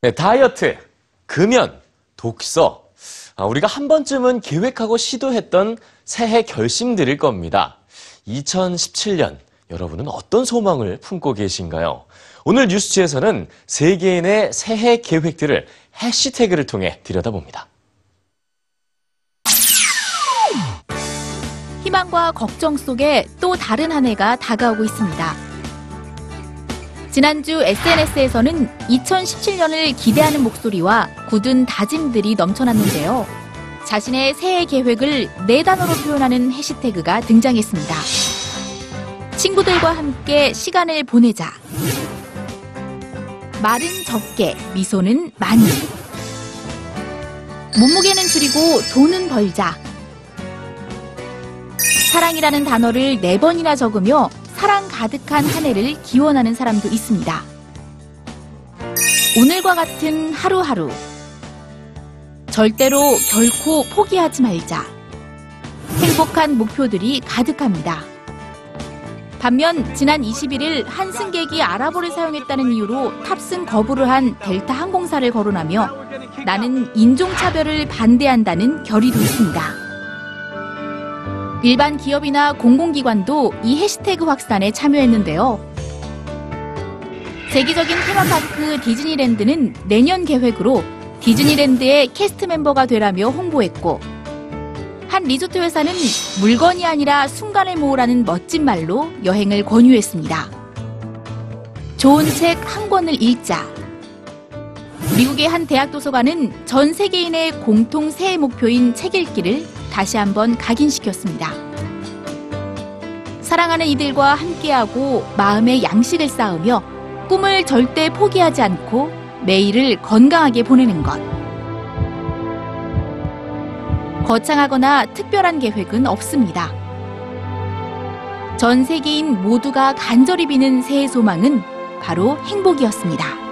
네, 다이어트, 금연, 독서. 아, 우리가 한 번쯤은 계획하고 시도했던 새해 결심들일 겁니다. 2017년, 여러분은 어떤 소망을 품고 계신가요? 오늘 뉴스지에서는 세계인의 새해 계획들을 해시태그를 통해 들여다봅니다. 희망과 걱정 속에 또 다른 한 해가 다가오고 있습니다. 지난주 SNS에서는 2017년을 기대하는 목소리와 굳은 다짐들이 넘쳐났는데요. 자신의 새해 계획을 네 단어로 표현하는 해시태그가 등장했습니다. 친구들과 함께 시간을 보내자. 말은 적게, 미소는 많이. 몸무게는 줄이고 돈은 벌자. 사랑이라는 단어를 네 번이나 적으며 사랑 가득한 한 해를 기원하는 사람도 있습니다. 오늘과 같은 하루하루. 절대로 결코 포기하지 말자. 행복한 목표들이 가득합니다. 반면 지난 21일 한 승객이 아랍어를 사용했다는 이유로 탑승 거부를 한 델타 항공사를 거론하며 나는 인종차별을 반대한다는 결의도 있습니다. 일반 기업이나 공공기관도 이 해시태그 확산에 참여했는데요. 세계적인 테마파크 디즈니랜드는 내년 계획으로 디즈니랜드의 캐스트 멤버가 되라며 홍보했고, 한 리조트 회사는 물건이 아니라 순간을 모으라는 멋진 말로 여행을 권유했습니다. 좋은 책 한 권을 읽자. 미국의 한 대학 도서관은 전 세계인의 공통 새해 목표인 책 읽기를 다시 한번 각인시켰습니다. 사랑하는 이들과 함께하고 마음의 양식을 쌓으며 꿈을 절대 포기하지 않고 매일을 건강하게 보내는 것. 거창하거나 특별한 계획은 없습니다. 전 세계인 모두가 간절히 비는 새해 소망은 바로 행복이었습니다.